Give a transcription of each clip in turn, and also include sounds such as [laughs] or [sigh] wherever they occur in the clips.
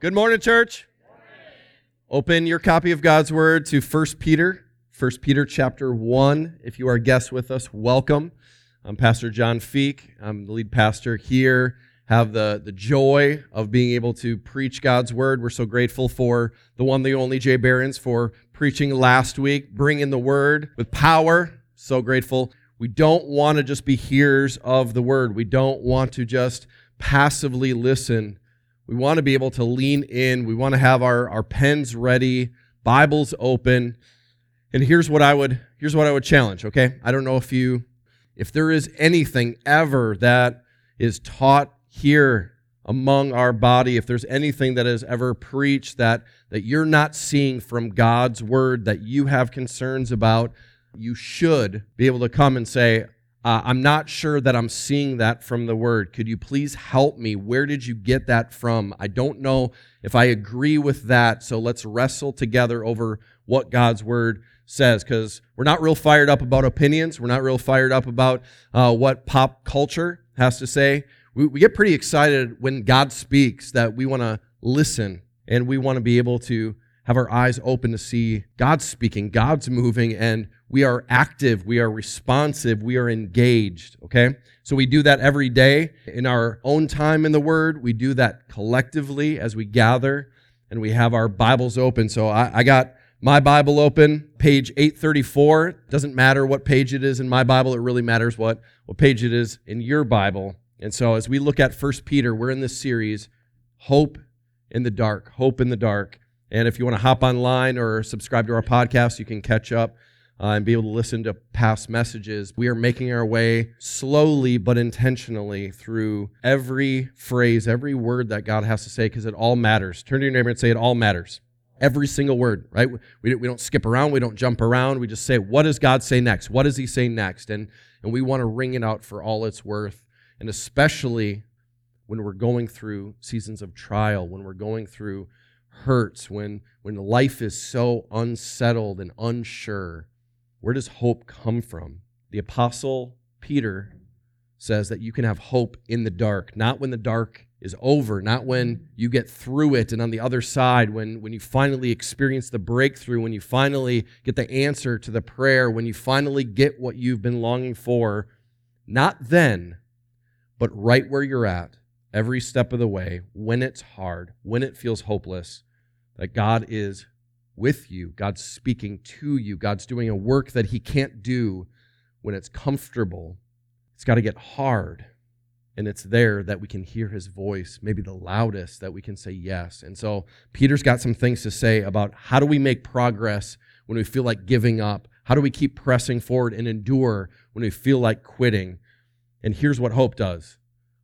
Good morning, church. Open your copy of God's Word to 1 Peter, 1 Peter chapter 1. If you are a guest with us, welcome. I'm Pastor John Feek. I'm the lead pastor here. Have the, the joy of being able to preach God's Word. We're so grateful for the one, the only Jay Behrens for preaching last week, bringing the Word with power. So grateful. We don't want to just be hearers of the Word. We don't want to just passively listen we want to be able to lean in. We want to have our, our pens ready, Bibles open. And here's what I would here's what I would challenge, okay? I don't know if you if there is anything ever that is taught here among our body, if there's anything that is ever preached that that you're not seeing from God's word that you have concerns about, you should be able to come and say, uh, I'm not sure that I'm seeing that from the word. Could you please help me? Where did you get that from? I don't know if I agree with that. So let's wrestle together over what God's word says because we're not real fired up about opinions. We're not real fired up about uh, what pop culture has to say. We, we get pretty excited when God speaks that we want to listen and we want to be able to have our eyes open to see God's speaking, God's moving, and we are active, we are responsive, we are engaged, okay? So we do that every day in our own time in the Word. We do that collectively as we gather and we have our Bibles open. So I, I got my Bible open, page 834. Doesn't matter what page it is in my Bible, it really matters what, what page it is in your Bible. And so as we look at First Peter, we're in this series, Hope in the Dark, Hope in the Dark. And if you want to hop online or subscribe to our podcast, you can catch up uh, and be able to listen to past messages. We are making our way slowly but intentionally through every phrase, every word that God has to say, because it all matters. Turn to your neighbor and say, It all matters. Every single word, right? We, we don't skip around, we don't jump around. We just say, What does God say next? What does He say next? And, and we want to wring it out for all it's worth. And especially when we're going through seasons of trial, when we're going through hurts, when, when life is so unsettled and unsure where does hope come from? The Apostle Peter says that you can have hope in the dark, not when the dark is over, not when you get through it and on the other side, when, when you finally experience the breakthrough, when you finally get the answer to the prayer, when you finally get what you've been longing for. Not then, but right where you're at, every step of the way, when it's hard, when it feels hopeless, that God is with you. God's speaking to you. God's doing a work that He can't do when it's comfortable. It's got to get hard. And it's there that we can hear His voice, maybe the loudest, that we can say yes. And so Peter's got some things to say about how do we make progress when we feel like giving up? How do we keep pressing forward and endure when we feel like quitting? And here's what hope does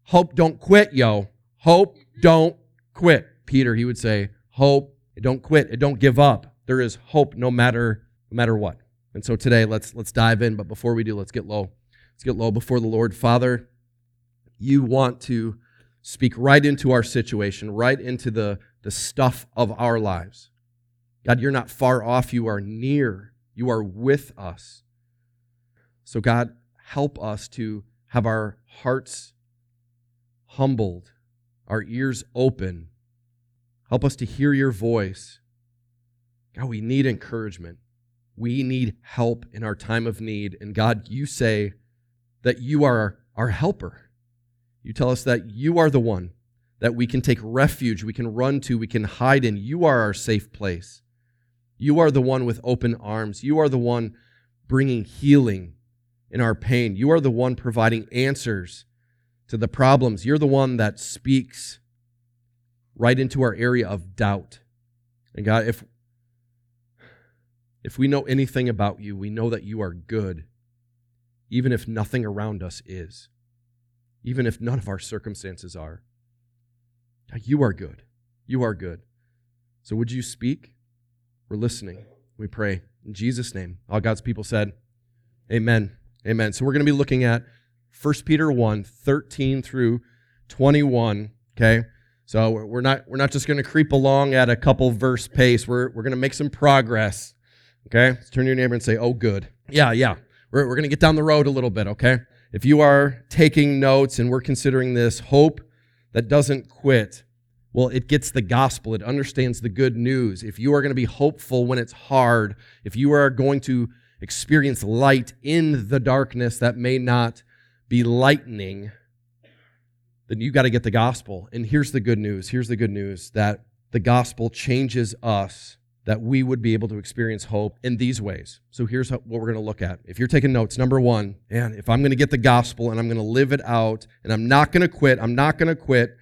hope don't quit, yo. Hope don't quit. Peter, he would say, hope don't quit. Don't give up. There is hope no matter no matter what. And so today let's let's dive in, but before we do, let's get low. Let's get low before the Lord. Father, you want to speak right into our situation, right into the, the stuff of our lives. God, you're not far off, you are near. You are with us. So, God, help us to have our hearts humbled, our ears open, Help us to hear your voice. God, we need encouragement. We need help in our time of need. And God, you say that you are our helper. You tell us that you are the one that we can take refuge, we can run to, we can hide in. You are our safe place. You are the one with open arms. You are the one bringing healing in our pain. You are the one providing answers to the problems. You're the one that speaks right into our area of doubt. And God, if if we know anything about you, we know that you are good, even if nothing around us is, even if none of our circumstances are. God, you are good. You are good. So would you speak? We're listening. We pray. In Jesus' name. All God's people said, Amen. Amen. So we're going to be looking at 1 Peter 1, 13 through 21. Okay. So we're not we're not just going to creep along at a couple verse pace. We're we're going to make some progress. Okay, Let's turn to your neighbor and say, "Oh, good." Yeah, yeah. We're we're going to get down the road a little bit. Okay. If you are taking notes and we're considering this hope that doesn't quit, well, it gets the gospel, it understands the good news. If you are going to be hopeful when it's hard, if you are going to experience light in the darkness that may not be lightning, then you got to get the gospel. And here's the good news. Here's the good news that the gospel changes us that we would be able to experience hope in these ways. So here's what we're going to look at. If you're taking notes, number one, and if I'm going to get the gospel and I'm going to live it out and I'm not going to quit, I'm not going to quit,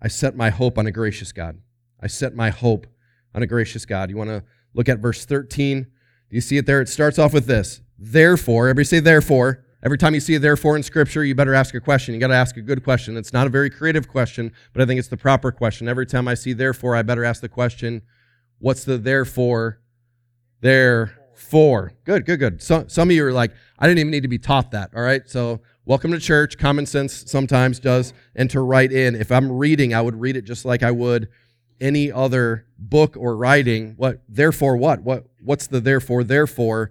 I set my hope on a gracious God. I set my hope on a gracious God. You want to look at verse 13? Do you see it there? It starts off with this. Therefore, everybody say therefore. Every time you see a therefore in Scripture, you better ask a question. You got to ask a good question. It's not a very creative question, but I think it's the proper question. Every time I see therefore, I better ask the question, what's the therefore? Therefore. Good, good, good. So, some of you are like, I didn't even need to be taught that. All right. So, welcome to church. Common sense sometimes does enter right in. If I'm reading, I would read it just like I would any other book or writing. What, therefore, what? What, what's the therefore? Therefore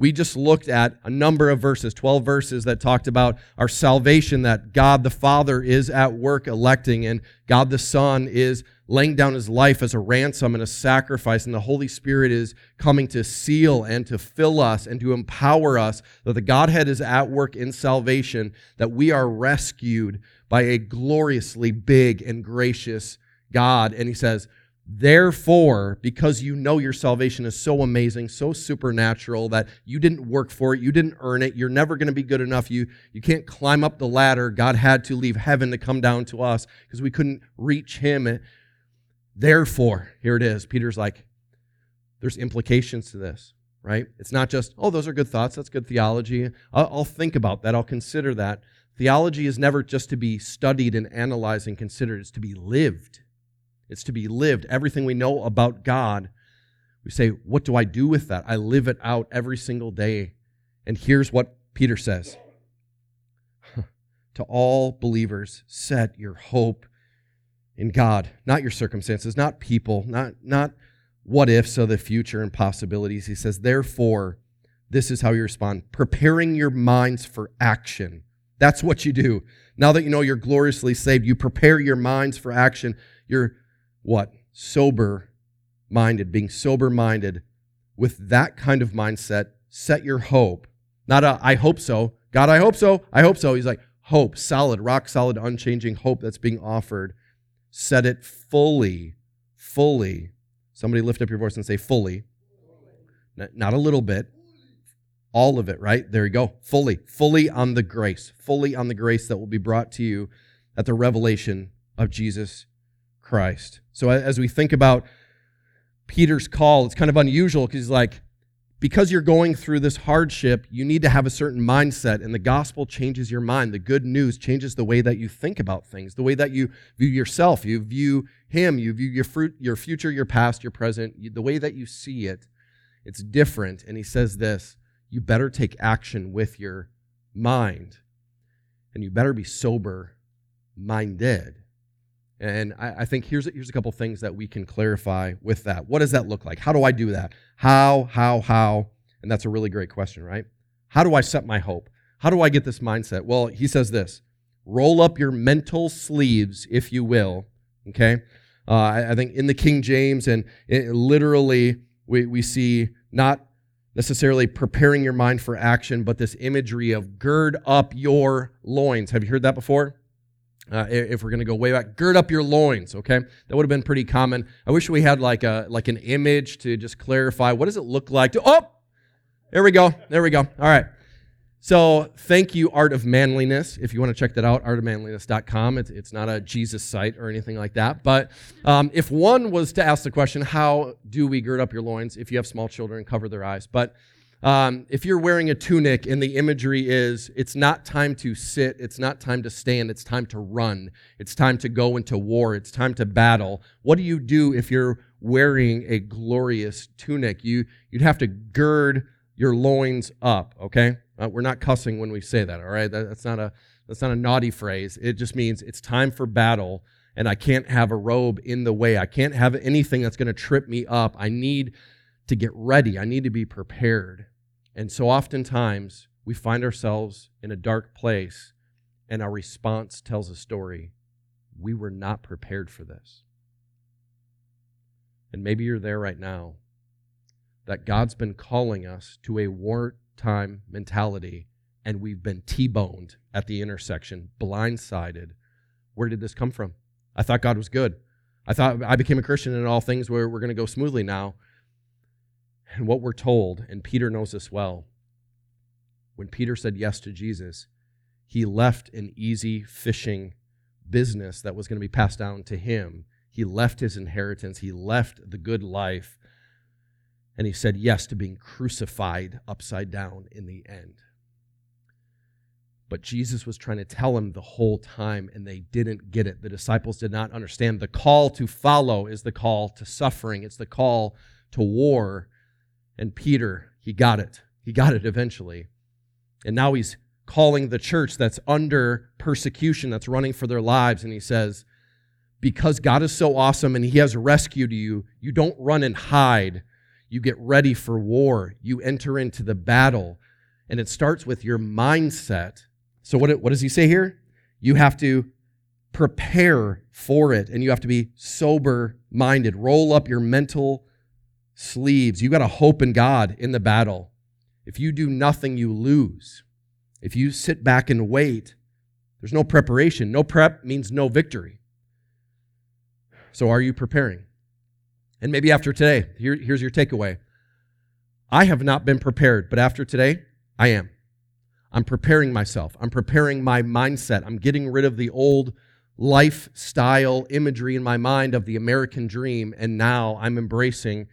we just looked at a number of verses, 12 verses that talked about our salvation, that God the Father is at work electing, and God the Son is laying down his life as a ransom and a sacrifice, and the Holy Spirit is coming to seal and to fill us and to empower us, that the Godhead is at work in salvation, that we are rescued by a gloriously big and gracious God. And he says, Therefore, because you know your salvation is so amazing, so supernatural that you didn't work for it, you didn't earn it, you're never going to be good enough, you, you can't climb up the ladder. God had to leave heaven to come down to us because we couldn't reach him. Therefore, here it is. Peter's like, there's implications to this, right? It's not just, oh, those are good thoughts, that's good theology. I'll, I'll think about that, I'll consider that. Theology is never just to be studied and analyzed and considered, it's to be lived. It's to be lived. Everything we know about God, we say, What do I do with that? I live it out every single day. And here's what Peter says To all believers, set your hope in God, not your circumstances, not people, not, not what ifs of the future and possibilities. He says, Therefore, this is how you respond preparing your minds for action. That's what you do. Now that you know you're gloriously saved, you prepare your minds for action. You're what? Sober minded, being sober minded with that kind of mindset, set your hope. Not a, I hope so. God, I hope so. I hope so. He's like, hope, solid, rock solid, unchanging hope that's being offered. Set it fully, fully. Somebody lift up your voice and say, fully. Not a little bit, all of it, right? There you go. Fully, fully on the grace, fully on the grace that will be brought to you at the revelation of Jesus Christ. So as we think about Peter's call, it's kind of unusual because he's like, because you're going through this hardship, you need to have a certain mindset, and the gospel changes your mind. The good news changes the way that you think about things, the way that you view yourself, you view Him, you view your fruit, your future, your past, your present, the way that you see it. It's different. And he says this: you better take action with your mind, and you better be sober minded. And I, I, think here's, here's a couple things that we can clarify with that. What does that look like? How do I do that? How, how, how? And that's a really great question, right? How do I set my hope? How do I get this mindset? Well, he says this roll up your mental sleeves, if you will. Okay? Uh, I, I, think in the King James, and it, literally, we, we see not necessarily preparing your mind for action, but this imagery of gird up your loins. Have you heard that before? Uh, if we're going to go way back, gird up your loins. Okay, that would have been pretty common. I wish we had like a like an image to just clarify what does it look like. To, oh, there we go. There we go. All right. So thank you, Art of Manliness. If you want to check that out, artofmanliness.com. It's, it's not a Jesus site or anything like that. But um, if one was to ask the question, how do we gird up your loins? If you have small children, cover their eyes. But um, if you're wearing a tunic and the imagery is it's not time to sit, it's not time to stand, it's time to run, it's time to go into war, it's time to battle. What do you do if you're wearing a glorious tunic? You, you'd have to gird your loins up, okay? Uh, we're not cussing when we say that, all right? That, that's, not a, that's not a naughty phrase. It just means it's time for battle and I can't have a robe in the way. I can't have anything that's going to trip me up. I need to get ready. I need to be prepared. And so oftentimes we find ourselves in a dark place and our response tells a story we were not prepared for this. And maybe you're there right now that God's been calling us to a wartime mentality and we've been T boned at the intersection, blindsided. Where did this come from? I thought God was good. I thought I became a Christian and all things were, were going to go smoothly now. And what we're told, and Peter knows this well, when Peter said yes to Jesus, he left an easy fishing business that was going to be passed down to him. He left his inheritance, he left the good life, and he said yes to being crucified upside down in the end. But Jesus was trying to tell him the whole time, and they didn't get it. The disciples did not understand. The call to follow is the call to suffering, it's the call to war. And Peter, he got it. He got it eventually. And now he's calling the church that's under persecution, that's running for their lives. And he says, Because God is so awesome and he has rescued you, you don't run and hide. You get ready for war. You enter into the battle. And it starts with your mindset so, what, what does he say here? You have to prepare for it and you have to be sober minded. Roll up your mental sleeves. You got to hope in God in the battle. If you do nothing, you lose. If you sit back and wait, there's no preparation. No prep means no victory. So, are you preparing? And maybe after today, here, here's your takeaway I have not been prepared, but after today, I am. I'm preparing myself. I'm preparing my mindset. I'm getting rid of the old lifestyle imagery in my mind of the American dream. And now I'm embracing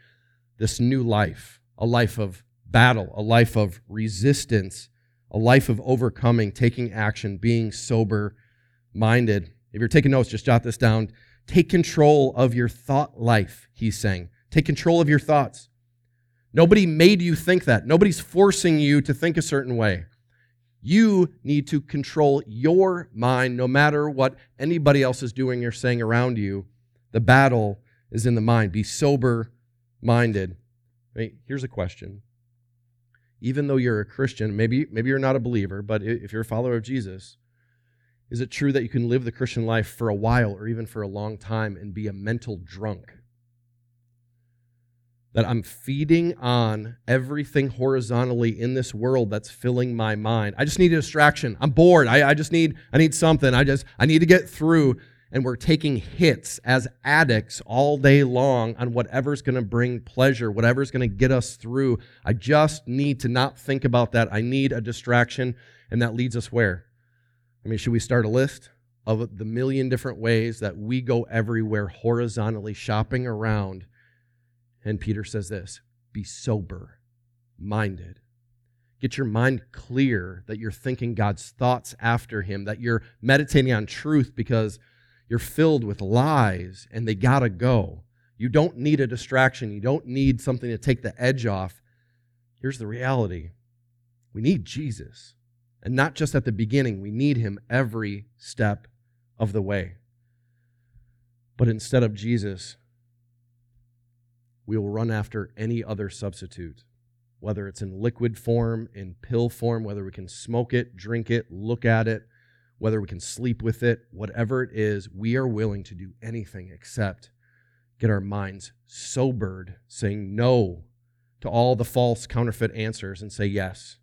this new life a life of battle, a life of resistance, a life of overcoming, taking action, being sober minded. If you're taking notes, just jot this down. Take control of your thought life, he's saying. Take control of your thoughts. Nobody made you think that. Nobody's forcing you to think a certain way. You need to control your mind no matter what anybody else is doing or saying around you. The battle is in the mind. Be sober minded. here's a question. Even though you're a Christian, maybe, maybe you're not a believer, but if you're a follower of Jesus, is it true that you can live the Christian life for a while or even for a long time and be a mental drunk? that I'm feeding on everything horizontally in this world that's filling my mind. I just need a distraction. I'm bored. I, I just need, I need something. I just, I need to get through. And we're taking hits as addicts all day long on whatever's going to bring pleasure, whatever's going to get us through. I just need to not think about that. I need a distraction. And that leads us where? I mean, should we start a list of the million different ways that we go everywhere horizontally shopping around? And Peter says this be sober minded. Get your mind clear that you're thinking God's thoughts after Him, that you're meditating on truth because you're filled with lies and they gotta go. You don't need a distraction. You don't need something to take the edge off. Here's the reality we need Jesus. And not just at the beginning, we need Him every step of the way. But instead of Jesus, we will run after any other substitute, whether it's in liquid form, in pill form, whether we can smoke it, drink it, look at it, whether we can sleep with it, whatever it is, we are willing to do anything except get our minds sobered, saying no to all the false counterfeit answers and say, yes,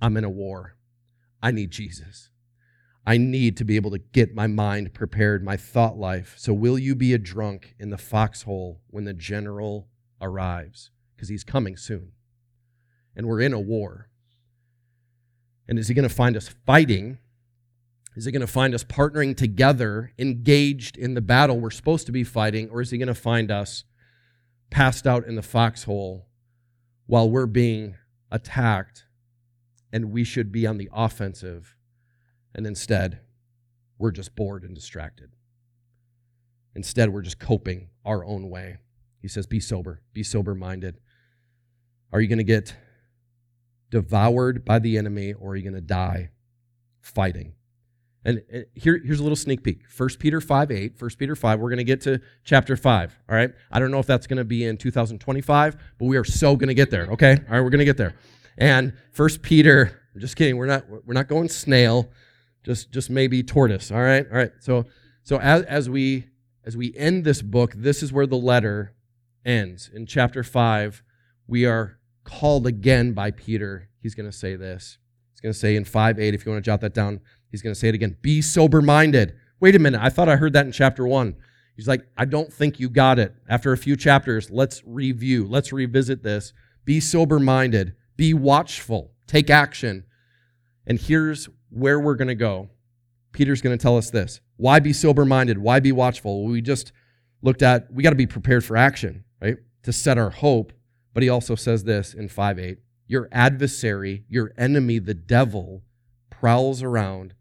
I'm in a war. I need Jesus. I need to be able to get my mind prepared, my thought life. So, will you be a drunk in the foxhole when the general arrives? Because he's coming soon. And we're in a war. And is he going to find us fighting? Is he going to find us partnering together, engaged in the battle we're supposed to be fighting? Or is he going to find us passed out in the foxhole while we're being attacked and we should be on the offensive? And instead, we're just bored and distracted. Instead, we're just coping our own way. He says, Be sober, be sober minded. Are you going to get devoured by the enemy or are you going to die fighting? And uh, here, here's a little sneak peek. 1 Peter 5 8, 1 Peter 5, we're going to get to chapter 5. All right. I don't know if that's going to be in 2025, but we are so going to get there. Okay. All right. We're going to get there. And 1 Peter, I'm just kidding. We're not, we're not going snail just just maybe tortoise all right all right so So as, as we as we end this book, this is where the letter ends. In chapter 5, we are called again by Peter. He's going to say this. He's going to say in 5 8, if you want to jot that down, he's going to say it again Be sober minded. Wait a minute, I thought I heard that in chapter 1. He's like, I don't think you got it. After a few chapters, let's review, let's revisit this. Be sober minded, be watchful, take action. And here's where we're going to go. Peter's going to tell us this. Why be sober minded? Why be watchful? We just looked at, we got to be prepared for action, right? To set our hope. But he also says this in 5 8 Your adversary, your enemy, the devil, prowls around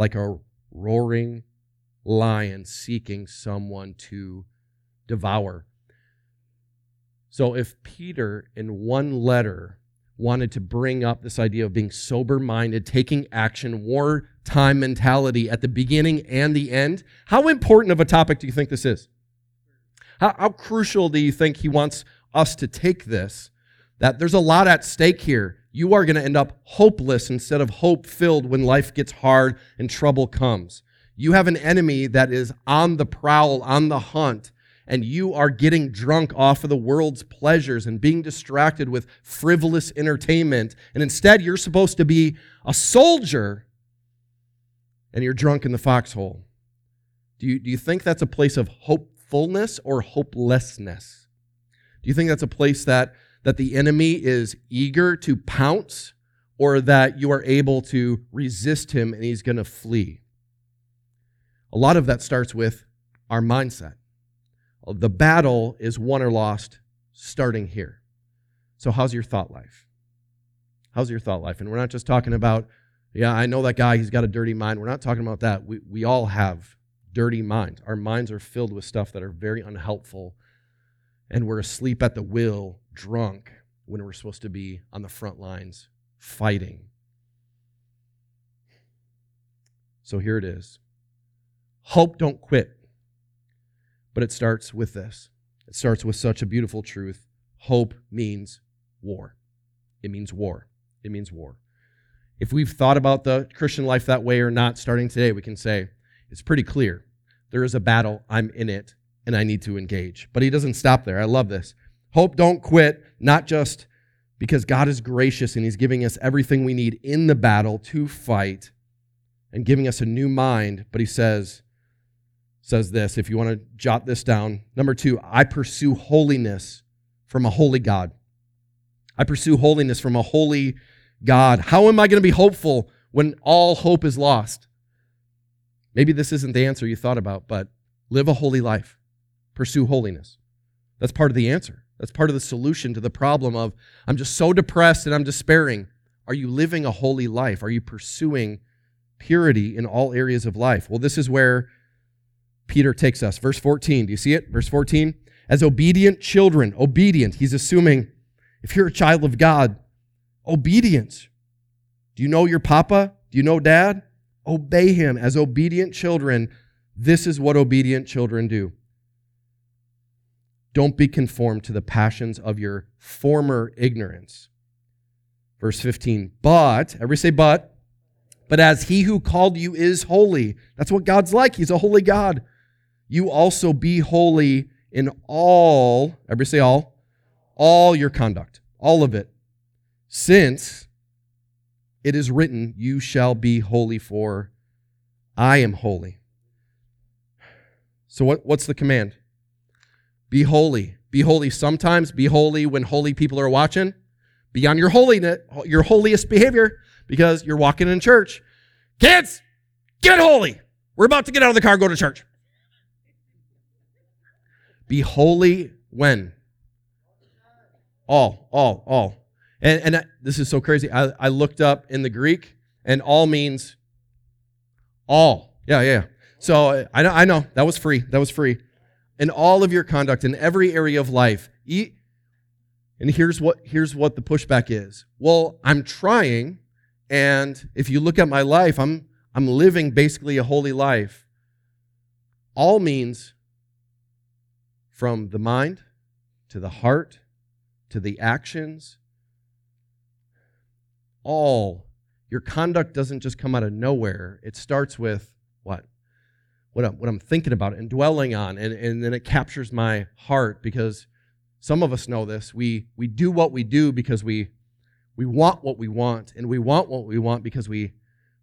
like a roaring lion seeking someone to devour. So if Peter, in one letter, wanted to bring up this idea of being sober minded, taking action, wartime mentality at the beginning and the end, how important of a topic do you think this is? How, how crucial do you think he wants us to take this? That there's a lot at stake here. You are going to end up hopeless instead of hope filled when life gets hard and trouble comes. You have an enemy that is on the prowl, on the hunt, and you are getting drunk off of the world's pleasures and being distracted with frivolous entertainment. And instead, you're supposed to be a soldier and you're drunk in the foxhole. Do you, do you think that's a place of hopefulness or hopelessness? Do you think that's a place that, that the enemy is eager to pounce or that you are able to resist him and he's going to flee? A lot of that starts with our mindset. The battle is won or lost starting here. So, how's your thought life? How's your thought life? And we're not just talking about, yeah, I know that guy, he's got a dirty mind. We're not talking about that. We, we all have dirty minds. Our minds are filled with stuff that are very unhelpful, and we're asleep at the wheel, drunk, when we're supposed to be on the front lines fighting. So here it is. Hope don't quit. But it starts with this. It starts with such a beautiful truth. Hope means war. It means war. It means war. If we've thought about the Christian life that way or not, starting today, we can say it's pretty clear. There is a battle. I'm in it, and I need to engage. But he doesn't stop there. I love this. Hope don't quit, not just because God is gracious and he's giving us everything we need in the battle to fight and giving us a new mind, but he says, says this, if you want to jot this down. Number two, I pursue holiness from a holy God. I pursue holiness from a holy God. How am I going to be hopeful when all hope is lost? Maybe this isn't the answer you thought about, but live a holy life. Pursue holiness. That's part of the answer. That's part of the solution to the problem of I'm just so depressed and I'm despairing. Are you living a holy life? Are you pursuing purity in all areas of life? Well, this is where Peter takes us. Verse 14, do you see it? Verse 14. As obedient children, obedient. He's assuming if you're a child of God, obedience. Do you know your papa? Do you know dad? Obey him as obedient children. This is what obedient children do. Don't be conformed to the passions of your former ignorance. Verse 15. But, everybody say, but, but as he who called you is holy. That's what God's like. He's a holy God you also be holy in all, everybody say all, all your conduct, all of it. Since it is written, You shall be holy, for I am holy. So, what, what's the command? Be holy. Be holy sometimes. Be holy when holy people are watching. Be on your holiness, your holiest behavior, because you're walking in church. Kids, get holy. We're about to get out of the car, go to church. Be holy when? All, all, all. And, and I, this is so crazy. I, I looked up in the Greek, and all means all. Yeah, yeah. So I know, I know that was free. That was free. In all of your conduct, in every area of life. And here's what here's what the pushback is. Well, I'm trying, and if you look at my life, I'm I'm living basically a holy life. All means from the mind to the heart to the actions. All. Your conduct doesn't just come out of nowhere. It starts with what? What I'm, what I'm thinking about and dwelling on, and, and then it captures my heart because some of us know this. We, we do what we do because we, we want what we want, and we want what we want because we,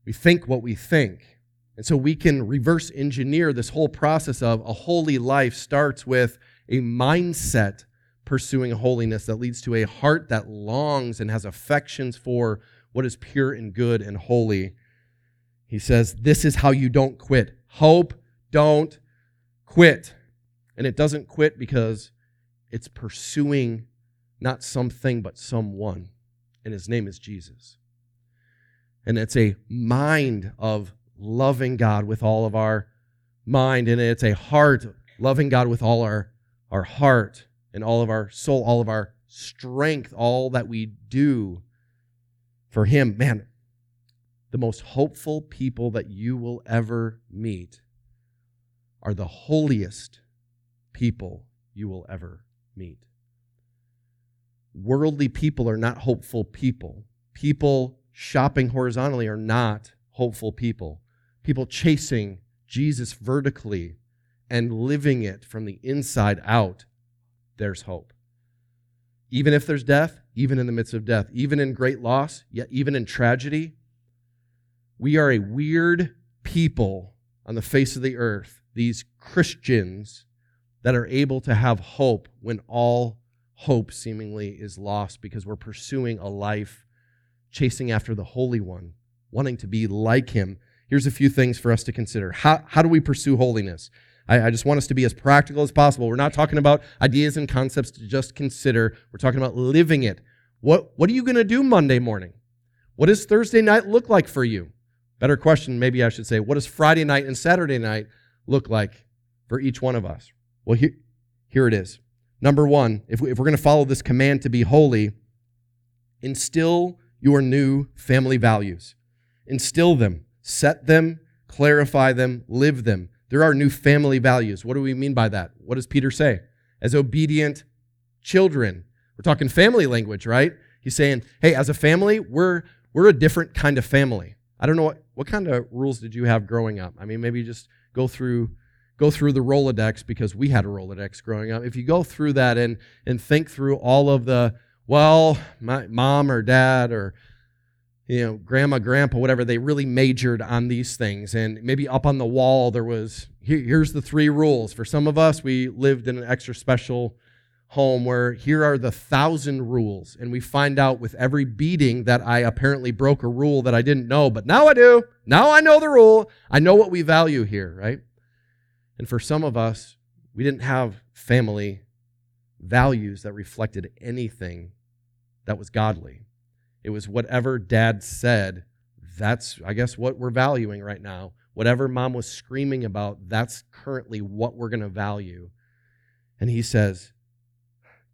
we think what we think. And so we can reverse engineer this whole process of a holy life starts with a mindset pursuing holiness that leads to a heart that longs and has affections for what is pure and good and holy. He says, This is how you don't quit. Hope, don't quit. And it doesn't quit because it's pursuing not something, but someone. And his name is Jesus. And it's a mind of loving God with all of our mind. And it's a heart loving God with all our, our heart and all of our soul, all of our strength, all that we do for Him. Man, the most hopeful people that you will ever meet are the holiest people you will ever meet. Worldly people are not hopeful people. People shopping horizontally are not hopeful people. People chasing Jesus vertically and living it from the inside out, there's hope. Even if there's death, even in the midst of death, even in great loss, yet even in tragedy, we are a weird people on the face of the earth, these Christians that are able to have hope when all hope seemingly is lost because we're pursuing a life chasing after the Holy One, wanting to be like Him. Here's a few things for us to consider. How, how do we pursue holiness? I, I just want us to be as practical as possible. We're not talking about ideas and concepts to just consider. We're talking about living it. What, what are you going to do Monday morning? What does Thursday night look like for you? Better question, maybe I should say, what does Friday night and Saturday night look like for each one of us? Well, here, here it is. Number one, if, we, if we're going to follow this command to be holy, instill your new family values. Instill them, set them, clarify them, live them. There are new family values. What do we mean by that? What does Peter say? As obedient children. We're talking family language, right? He's saying, hey, as a family, we're, we're a different kind of family. I don't know what, what kind of rules did you have growing up? I mean, maybe just go through go through the Rolodex because we had a Rolodex growing up. If you go through that and and think through all of the well, my mom or dad or you know, grandma, grandpa, whatever, they really majored on these things. And maybe up on the wall, there was here, here's the three rules. For some of us, we lived in an extra special home where here are the thousand rules. And we find out with every beating that I apparently broke a rule that I didn't know, but now I do. Now I know the rule. I know what we value here, right? And for some of us, we didn't have family values that reflected anything that was godly. It was whatever dad said. That's, I guess, what we're valuing right now. Whatever mom was screaming about, that's currently what we're going to value. And he says,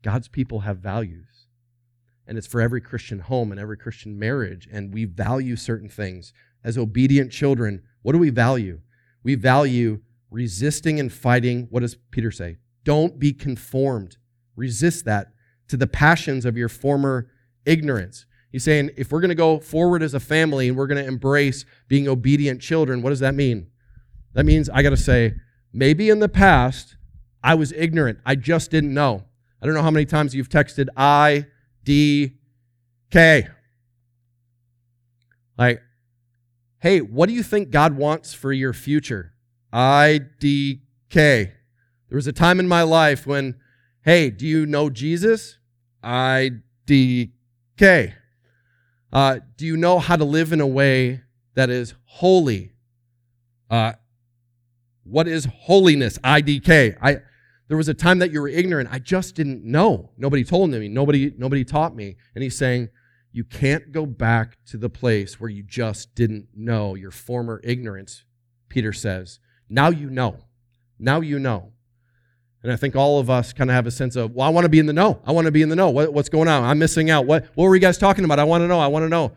God's people have values. And it's for every Christian home and every Christian marriage. And we value certain things. As obedient children, what do we value? We value resisting and fighting. What does Peter say? Don't be conformed. Resist that to the passions of your former ignorance. He's saying if we're going to go forward as a family and we're going to embrace being obedient children, what does that mean? That means I got to say, maybe in the past I was ignorant. I just didn't know. I don't know how many times you've texted I, D, K. Like, hey, what do you think God wants for your future? I, D, K. There was a time in my life when, hey, do you know Jesus? I, D, K. Uh, do you know how to live in a way that is holy? Uh, what is holiness? IDK. I, there was a time that you were ignorant. I just didn't know. Nobody told me. Nobody, nobody taught me. And he's saying, you can't go back to the place where you just didn't know your former ignorance, Peter says. Now you know. Now you know. And I think all of us kind of have a sense of, well, I want to be in the know. I want to be in the know. What, what's going on? I'm missing out. What, what were you guys talking about? I want to know. I want to know.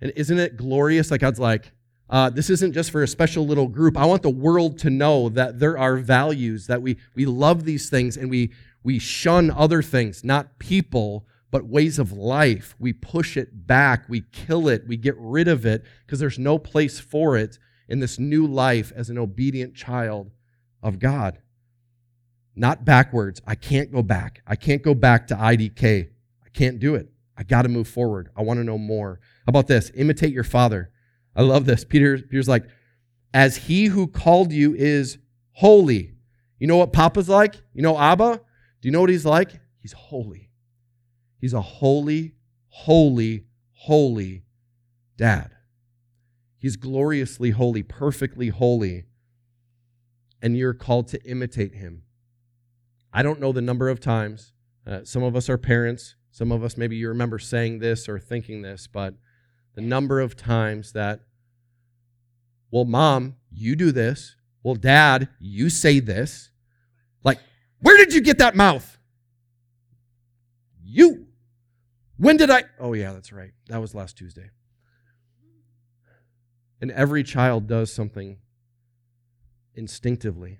And isn't it glorious? Like God's like, uh, this isn't just for a special little group. I want the world to know that there are values, that we, we love these things and we, we shun other things, not people, but ways of life. We push it back, we kill it, we get rid of it because there's no place for it in this new life as an obedient child of God. Not backwards. I can't go back. I can't go back to IDK. I can't do it. I got to move forward. I want to know more. How about this? Imitate your father. I love this. Peter, Peter's like, as he who called you is holy. You know what Papa's like? You know Abba? Do you know what he's like? He's holy. He's a holy, holy, holy dad. He's gloriously holy, perfectly holy. And you're called to imitate him. I don't know the number of times. Uh, some of us are parents. Some of us, maybe you remember saying this or thinking this, but the number of times that, well, mom, you do this. Well, dad, you say this. Like, where did you get that mouth? You. When did I? Oh, yeah, that's right. That was last Tuesday. And every child does something instinctively.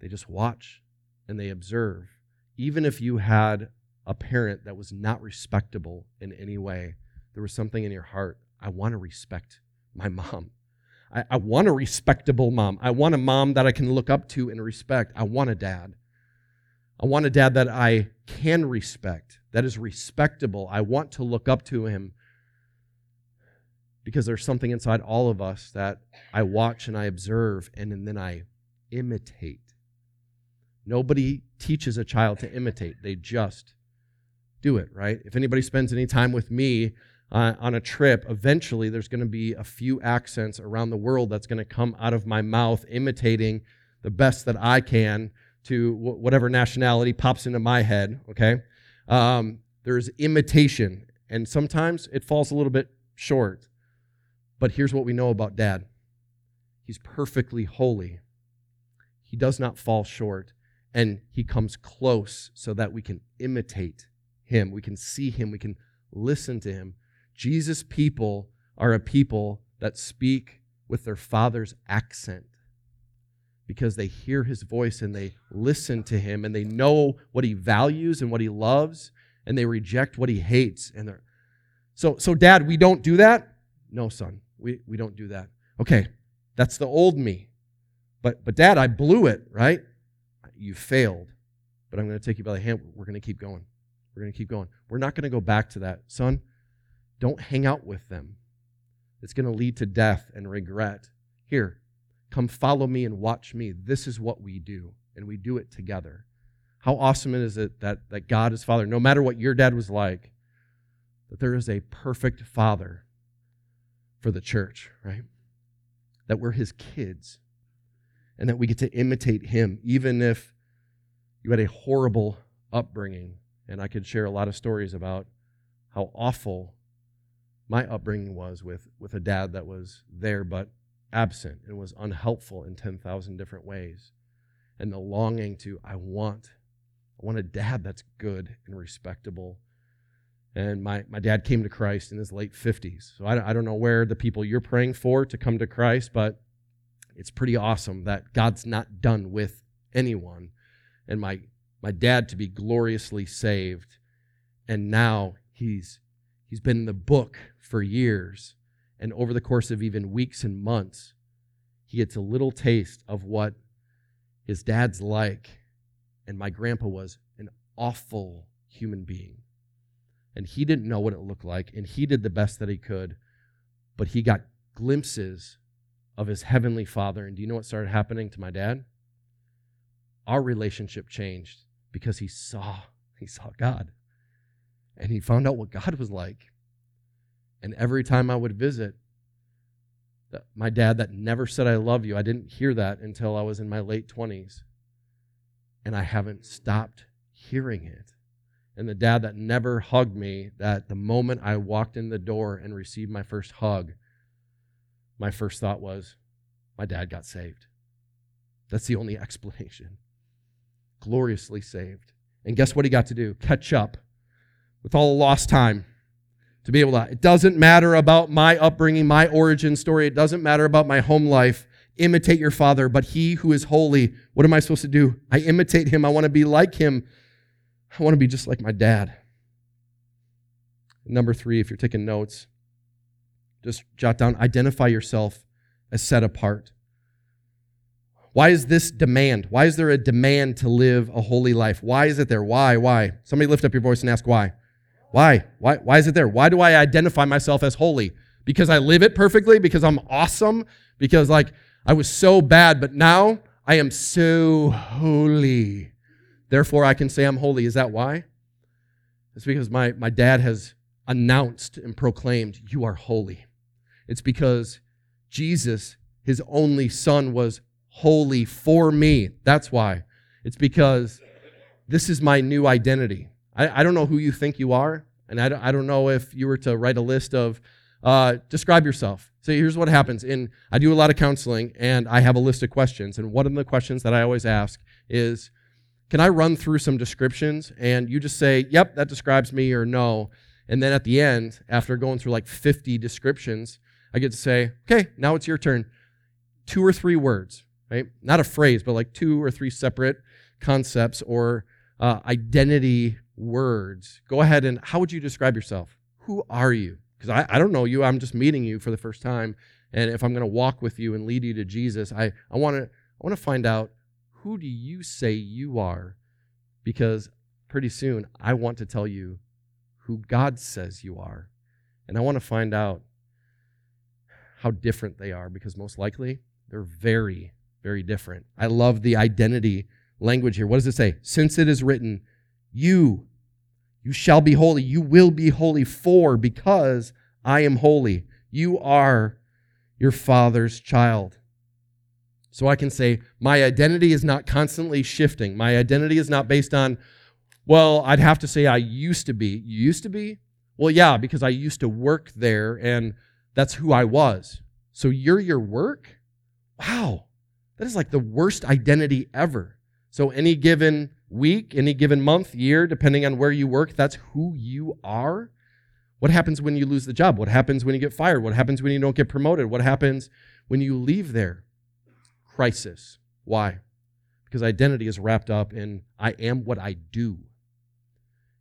They just watch and they observe. Even if you had a parent that was not respectable in any way, there was something in your heart. I want to respect my mom. I, I want a respectable mom. I want a mom that I can look up to and respect. I want a dad. I want a dad that I can respect, that is respectable. I want to look up to him because there's something inside all of us that I watch and I observe and, and then I imitate. Nobody teaches a child to imitate, they just do it, right? If anybody spends any time with me uh, on a trip, eventually there's going to be a few accents around the world that's going to come out of my mouth imitating the best that I can to whatever nationality pops into my head, okay? Um, there's imitation, and sometimes it falls a little bit short. But here's what we know about dad he's perfectly holy, he does not fall short, and he comes close so that we can imitate him, we can see him, we can listen to him. Jesus' people are a people that speak with their father's accent because they hear his voice and they listen to him and they know what he values and what he loves and they reject what he hates and they're so so dad we don't do that no son we, we don't do that. Okay, that's the old me. But, but dad, I blew it, right? You failed. But I'm going to take you by the hand. We're going to keep going. We're going to keep going. We're not going to go back to that. Son, don't hang out with them. It's going to lead to death and regret. Here, come follow me and watch me. This is what we do, and we do it together. How awesome is it that, that God is Father, no matter what your dad was like, that there is a perfect Father for the church, right? That we're his kids and that we get to imitate him, even if you had a horrible upbringing. And I could share a lot of stories about how awful my upbringing was with, with a dad that was there but absent and was unhelpful in 10,000 different ways. And the longing to, I want, I want a dad that's good and respectable and my, my dad came to Christ in his late 50s. So I, I don't know where the people you're praying for to come to Christ, but it's pretty awesome that God's not done with anyone. And my, my dad to be gloriously saved. And now he's, he's been in the book for years. And over the course of even weeks and months, he gets a little taste of what his dad's like. And my grandpa was an awful human being and he didn't know what it looked like, and he did the best that he could, but he got glimpses of his heavenly father. And do you know what started happening to my dad? Our relationship changed because he saw he saw God. And he found out what God was like. And every time I would visit, my dad that never said I love you, I didn't hear that until I was in my late 20s. And I haven't stopped hearing it and the dad that never hugged me, that the moment I walked in the door and received my first hug, my first thought was, my dad got saved. That's the only [laughs] explanation. Gloriously saved. And guess what he got to do? Catch up with all the lost time to be able to. It doesn't matter about my upbringing, my origin story. It doesn't matter about my home life. Imitate your father, but he who is holy, what am I supposed to do? I imitate him. I want to be like him. I want to be just like my dad. Number three, if you're taking notes, just jot down identify yourself as set apart. Why is this demand? Why is there a demand to live a holy life? Why is it there? Why? Why? Somebody lift up your voice and ask why. Why? Why, why is it there? Why do I identify myself as holy? Because I live it perfectly? Because I'm awesome? Because, like, I was so bad, but now I am so holy. Therefore, I can say I'm holy. Is that why? It's because my, my dad has announced and proclaimed, You are holy. It's because Jesus, his only son, was holy for me. That's why. It's because this is my new identity. I, I don't know who you think you are, and I don't, I don't know if you were to write a list of uh, describe yourself. So here's what happens. In I do a lot of counseling, and I have a list of questions. And one of the questions that I always ask is, can I run through some descriptions? And you just say, yep, that describes me, or no. And then at the end, after going through like 50 descriptions, I get to say, okay, now it's your turn. Two or three words, right? Not a phrase, but like two or three separate concepts or uh, identity words. Go ahead and how would you describe yourself? Who are you? Because I, I don't know you. I'm just meeting you for the first time. And if I'm going to walk with you and lead you to Jesus, I, I want to I want to find out who do you say you are? Because pretty soon I want to tell you who God says you are. And I want to find out how different they are because most likely they're very, very different. I love the identity language here. What does it say? Since it is written, you, you shall be holy. You will be holy for because I am holy. You are your father's child. So I can say, my identity is not constantly shifting. My identity is not based on, well, I'd have to say I used to be. You used to be? Well, yeah, because I used to work there and that's who I was. So you're your work? Wow. That is like the worst identity ever. So any given week, any given month, year, depending on where you work, that's who you are. What happens when you lose the job? What happens when you get fired? What happens when you don't get promoted? What happens when you leave there? Crisis. Why? Because identity is wrapped up in I am what I do.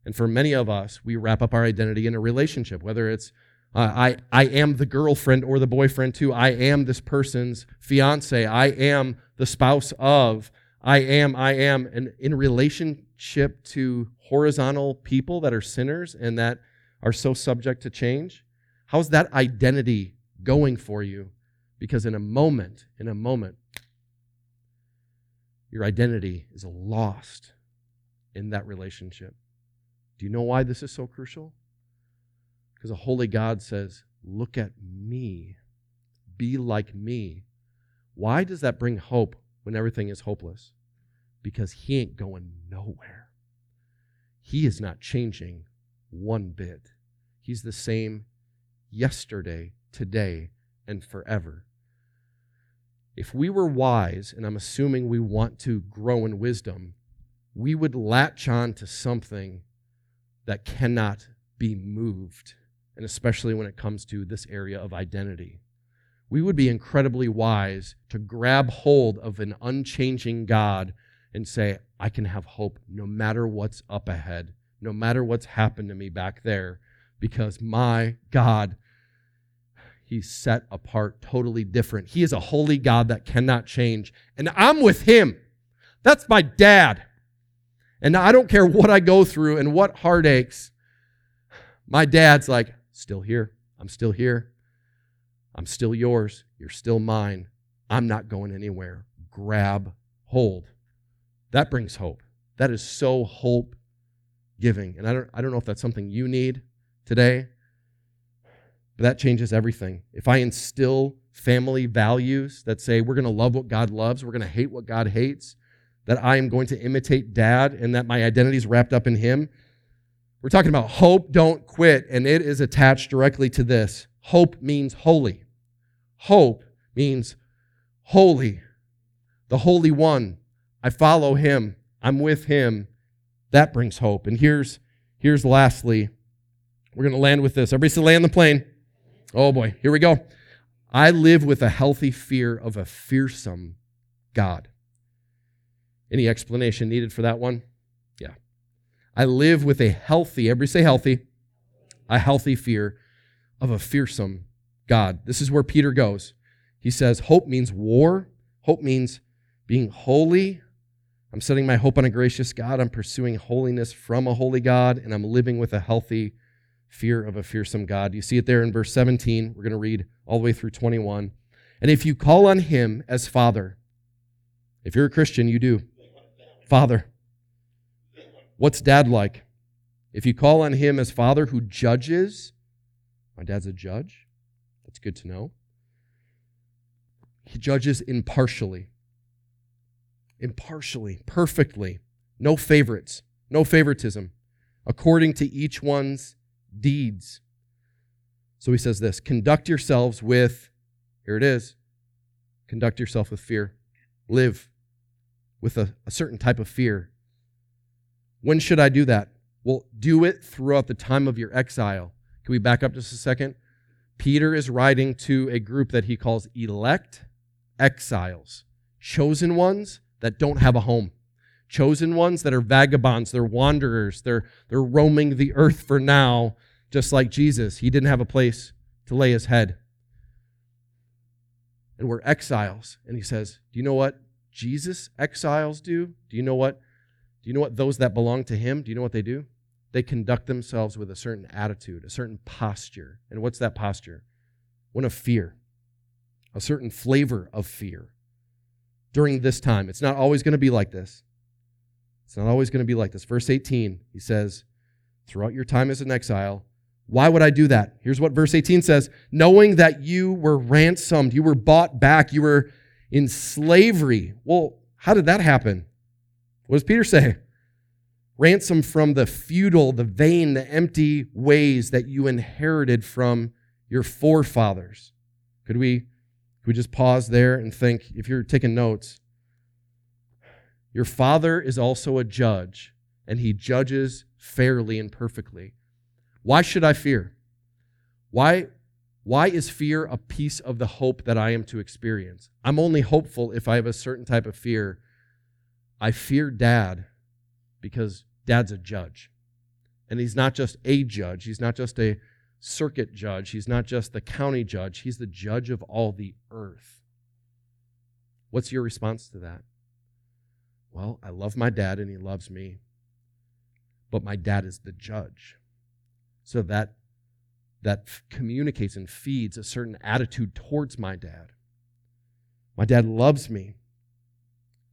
And for many of us, we wrap up our identity in a relationship, whether it's uh, I, I am the girlfriend or the boyfriend too. I am this person's fiance. I am the spouse of. I am, I am. And in relationship to horizontal people that are sinners and that are so subject to change, how's that identity going for you? Because in a moment, in a moment, your identity is lost in that relationship. Do you know why this is so crucial? Because a holy God says, Look at me, be like me. Why does that bring hope when everything is hopeless? Because He ain't going nowhere. He is not changing one bit. He's the same yesterday, today, and forever. If we were wise, and I'm assuming we want to grow in wisdom, we would latch on to something that cannot be moved and especially when it comes to this area of identity. We would be incredibly wise to grab hold of an unchanging God and say, I can have hope no matter what's up ahead, no matter what's happened to me back there, because my God, He's set apart, totally different. He is a holy God that cannot change. And I'm with Him. That's my dad. And I don't care what I go through and what heartaches. My dad's like, Still here. I'm still here. I'm still yours. You're still mine. I'm not going anywhere. Grab hold. That brings hope. That is so hope giving. And I don't, I don't know if that's something you need today, but that changes everything. If I instill family values that say we're going to love what God loves, we're going to hate what God hates, that I am going to imitate dad and that my identity is wrapped up in him, we're talking about hope, don't quit, and it is attached directly to this. Hope means holy. Hope means holy. The Holy One. I follow him. I'm with him. That brings hope. And here's, here's lastly, we're going to land with this. Everybody still land the plane. Oh boy, here we go. I live with a healthy fear of a fearsome God. Any explanation needed for that one? Yeah. I live with a healthy, everybody say healthy, a healthy fear of a fearsome God. This is where Peter goes. He says, Hope means war. Hope means being holy. I'm setting my hope on a gracious God. I'm pursuing holiness from a holy God, and I'm living with a healthy fear of a fearsome God. You see it there in verse 17. We're going to read all the way through 21. And if you call on him as Father, if you're a Christian, you do. Father. What's dad like? If you call on him as Father who judges, my dad's a judge. That's good to know. He judges impartially impartially, perfectly, no favorites, no favoritism, according to each one's deeds. So he says this conduct yourselves with, here it is, conduct yourself with fear. Live with a, a certain type of fear. When should I do that? Well, do it throughout the time of your exile. Can we back up just a second? Peter is writing to a group that he calls elect exiles, chosen ones that don't have a home. Chosen ones that are vagabonds, they're wanderers, they're, they're roaming the earth for now, just like Jesus. He didn't have a place to lay his head. And we're exiles. And he says, Do you know what Jesus exiles do? Do you know what? Do you know what those that belong to him, do you know what they do? They conduct themselves with a certain attitude, a certain posture. And what's that posture? One of fear, a certain flavor of fear during this time. It's not always going to be like this. It's not always going to be like this. Verse 18, he says, Throughout your time as an exile, why would I do that? Here's what verse 18 says Knowing that you were ransomed, you were bought back, you were in slavery. Well, how did that happen? What does Peter say? Ransom from the futile, the vain, the empty ways that you inherited from your forefathers. Could we can we just pause there and think, if you're taking notes, your father is also a judge, and he judges fairly and perfectly. Why should I fear? Why, why is fear a piece of the hope that I am to experience? I'm only hopeful if I have a certain type of fear. I fear dad because dad's a judge. And he's not just a judge, he's not just a circuit judge. He's not just the county judge, he's the judge of all the earth. What's your response to that? Well, I love my dad and he loves me, but my dad is the judge. So that that communicates and feeds a certain attitude towards my dad. My dad loves me,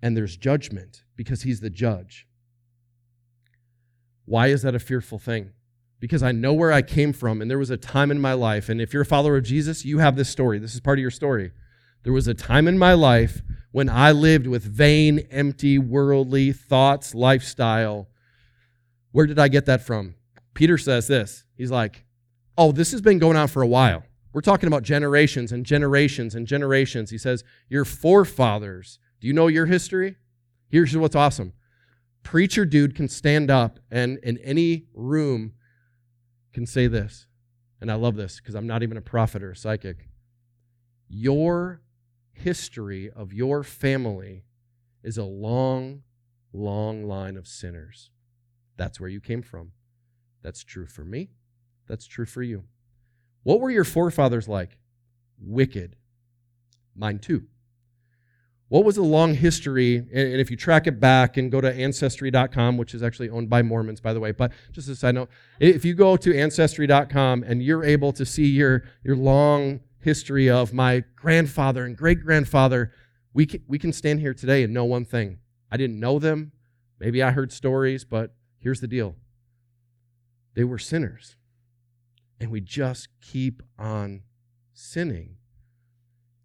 and there's judgment because he's the judge. Why is that a fearful thing? because I know where I came from. And there was a time in my life, and if you're a follower of Jesus, you have this story. This is part of your story. There was a time in my life when I lived with vain, empty, worldly thoughts, lifestyle. Where did I get that from? Peter says this. He's like, Oh, this has been going on for a while. We're talking about generations and generations and generations. He says, Your forefathers. Do you know your history? Here's what's awesome. Preacher dude can stand up and in any room can say this, and I love this because I'm not even a prophet or a psychic. Your history of your family is a long, long line of sinners. That's where you came from. That's true for me. That's true for you. What were your forefathers like? Wicked. Mine too. What was the long history? And if you track it back and go to ancestry.com, which is actually owned by Mormons, by the way, but just a side note, if you go to ancestry.com and you're able to see your, your long history of my grandfather and great grandfather, we can, we can stand here today and know one thing. I didn't know them. Maybe I heard stories, but here's the deal they were sinners. And we just keep on sinning.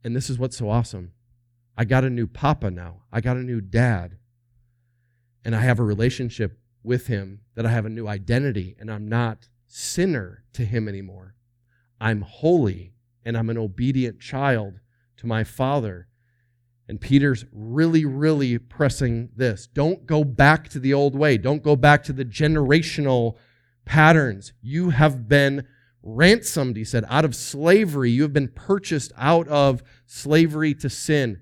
And this is what's so awesome I got a new papa now. I got a new dad. And I have a relationship with him that I have a new identity and I'm not sinner to him anymore. I'm holy and I'm an obedient child to my father. And Peter's really, really pressing this. Don't go back to the old way. Don't go back to the generational patterns. You have been ransomed, he said, out of slavery. You have been purchased out of slavery to sin.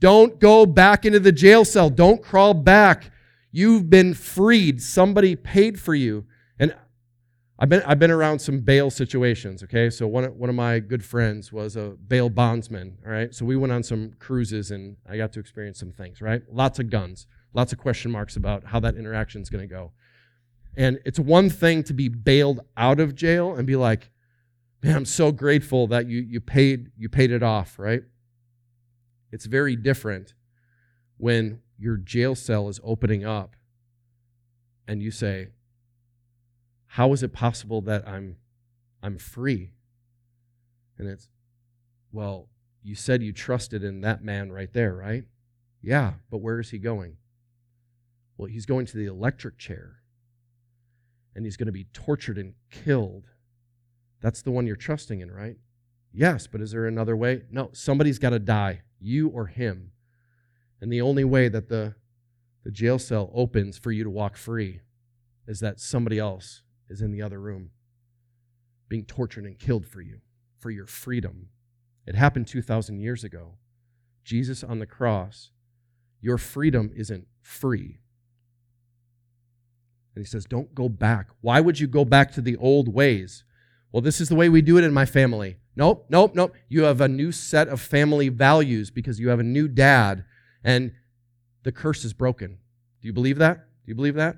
Don't go back into the jail cell. Don't crawl back. You've been freed. Somebody paid for you. And I've been, I've been around some bail situations, okay? So one, one of my good friends was a bail bondsman, all right? So we went on some cruises and I got to experience some things, right? Lots of guns, lots of question marks about how that interaction is going to go. And it's one thing to be bailed out of jail and be like, man, I'm so grateful that you, you, paid, you paid it off, right? It's very different when your jail cell is opening up and you say, how is it possible that I'm I'm free? And it's well, you said you trusted in that man right there, right? Yeah, but where is he going? Well, he's going to the electric chair. And he's going to be tortured and killed. That's the one you're trusting in, right? Yes, but is there another way? No, somebody's got to die, you or him. And the only way that the, the jail cell opens for you to walk free is that somebody else is in the other room being tortured and killed for you, for your freedom. It happened 2,000 years ago. Jesus on the cross, your freedom isn't free. And he says, Don't go back. Why would you go back to the old ways? Well, this is the way we do it in my family. Nope, nope, nope. You have a new set of family values because you have a new dad, and the curse is broken. Do you believe that? Do you believe that?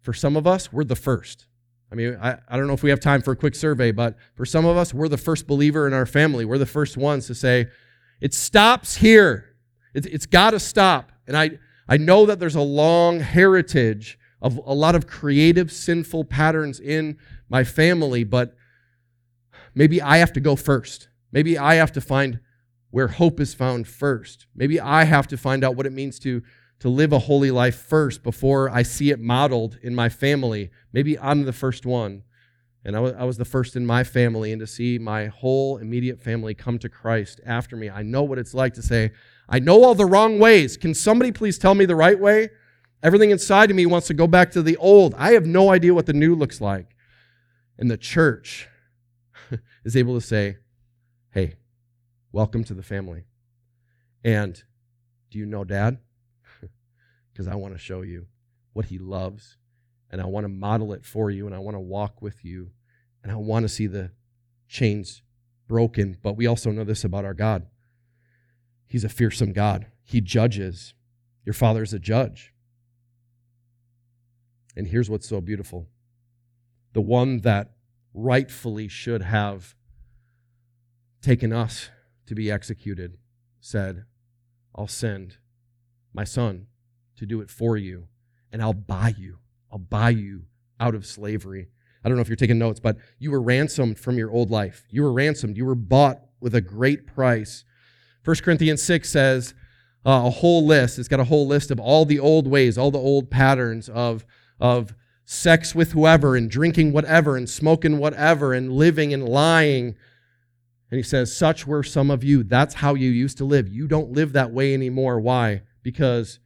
For some of us, we're the first. I mean, I, I don't know if we have time for a quick survey, but for some of us, we're the first believer in our family. We're the first ones to say, it stops here. It, it's got to stop. And I, I know that there's a long heritage of a lot of creative, sinful patterns in my family, but maybe I have to go first. Maybe I have to find where hope is found first. Maybe I have to find out what it means to to live a holy life first before I see it modeled in my family. Maybe I'm the first one. And I was, I was the first in my family, and to see my whole immediate family come to Christ after me. I know what it's like to say, I know all the wrong ways. Can somebody please tell me the right way? Everything inside of me wants to go back to the old. I have no idea what the new looks like. And the church [laughs] is able to say, Hey, welcome to the family. And do you know dad? [laughs] because I want to show you what he loves and I want to model it for you and I want to walk with you and I want to see the chains broken. But we also know this about our God He's a fearsome God, He judges. Your father is a judge. And here's what's so beautiful the one that rightfully should have taken us to be executed said, I'll send my son to do it for you, and I'll buy you. I'll buy you out of slavery. I don't know if you're taking notes, but you were ransomed from your old life. You were ransomed. You were bought with a great price. 1 Corinthians 6 says uh, a whole list. It's got a whole list of all the old ways, all the old patterns of, of sex with whoever and drinking whatever and smoking whatever and living and lying. And he says, Such were some of you. That's how you used to live. You don't live that way anymore. Why? Because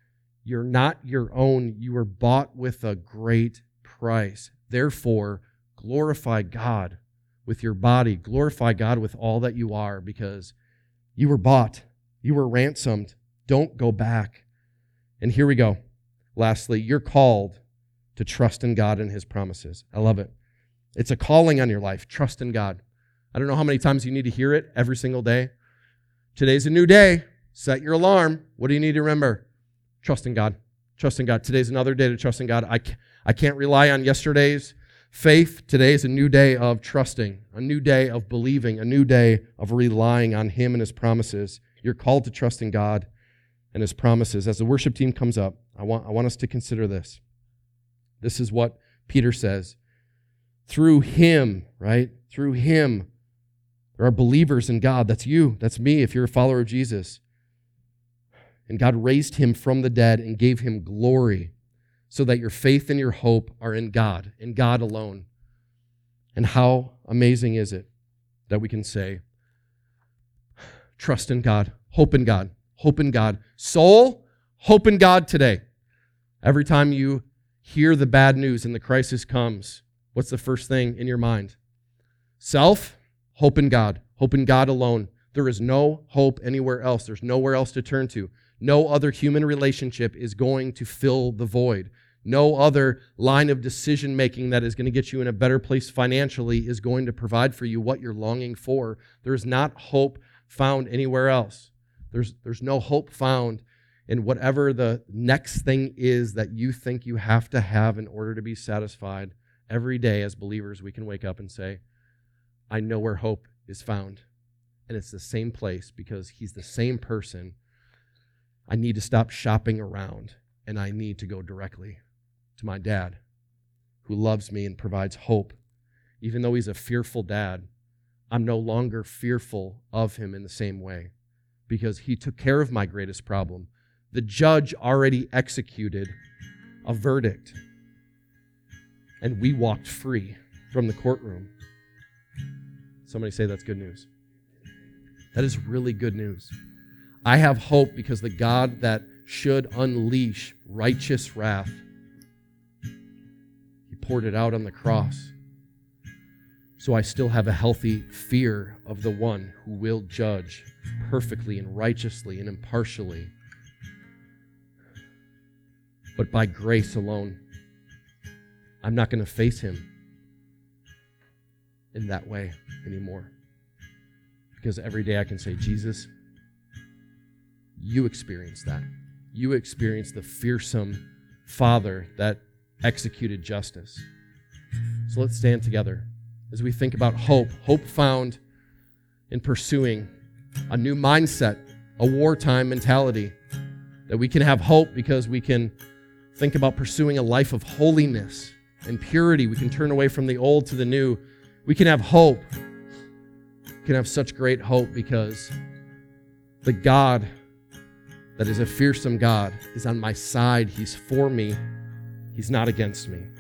you're not your own. You were bought with a great price. Therefore, glorify God with your body. Glorify God with all that you are because you were bought. You were ransomed. Don't go back. And here we go. Lastly, you're called to trust in God and His promises. I love it. It's a calling on your life. Trust in God. I don't know how many times you need to hear it every single day. Today's a new day. Set your alarm. What do you need to remember? Trust in God. Trust in God. Today's another day to trust in God. I, I can't rely on yesterday's faith. Today is a new day of trusting, a new day of believing, a new day of relying on Him and His promises. You're called to trust in God and His promises. As the worship team comes up, I want, I want us to consider this. This is what Peter says. Through Him, right? Through Him, there are believers in God. That's you. That's me if you're a follower of Jesus. And God raised him from the dead and gave him glory so that your faith and your hope are in God, in God alone. And how amazing is it that we can say, trust in God, hope in God, hope in God. Soul, hope in God today. Every time you hear the bad news and the crisis comes, what's the first thing in your mind? Self, hope in God, hope in God alone. There is no hope anywhere else. There's nowhere else to turn to. No other human relationship is going to fill the void. No other line of decision making that is going to get you in a better place financially is going to provide for you what you're longing for. There's not hope found anywhere else. There's, there's no hope found in whatever the next thing is that you think you have to have in order to be satisfied. Every day, as believers, we can wake up and say, I know where hope is found. And it's the same place because He's the same person. I need to stop shopping around and I need to go directly to my dad who loves me and provides hope. Even though He's a fearful dad, I'm no longer fearful of Him in the same way because He took care of my greatest problem the judge already executed a verdict. And we walked free from the courtroom. Somebody say that's good news. That is really good news. I have hope because the God that should unleash righteous wrath, He poured it out on the cross. So I still have a healthy fear of the one who will judge perfectly and righteously and impartially but by grace alone. I'm not going to face him in that way anymore. Because every day I can say, Jesus, you experienced that. You experienced the fearsome Father that executed justice. So let's stand together as we think about hope. Hope found in pursuing a new mindset, a wartime mentality. That we can have hope because we can think about pursuing a life of holiness and purity. We can turn away from the old to the new. We can have hope. We can have such great hope because the God that is a fearsome God is on my side. He's for me, He's not against me.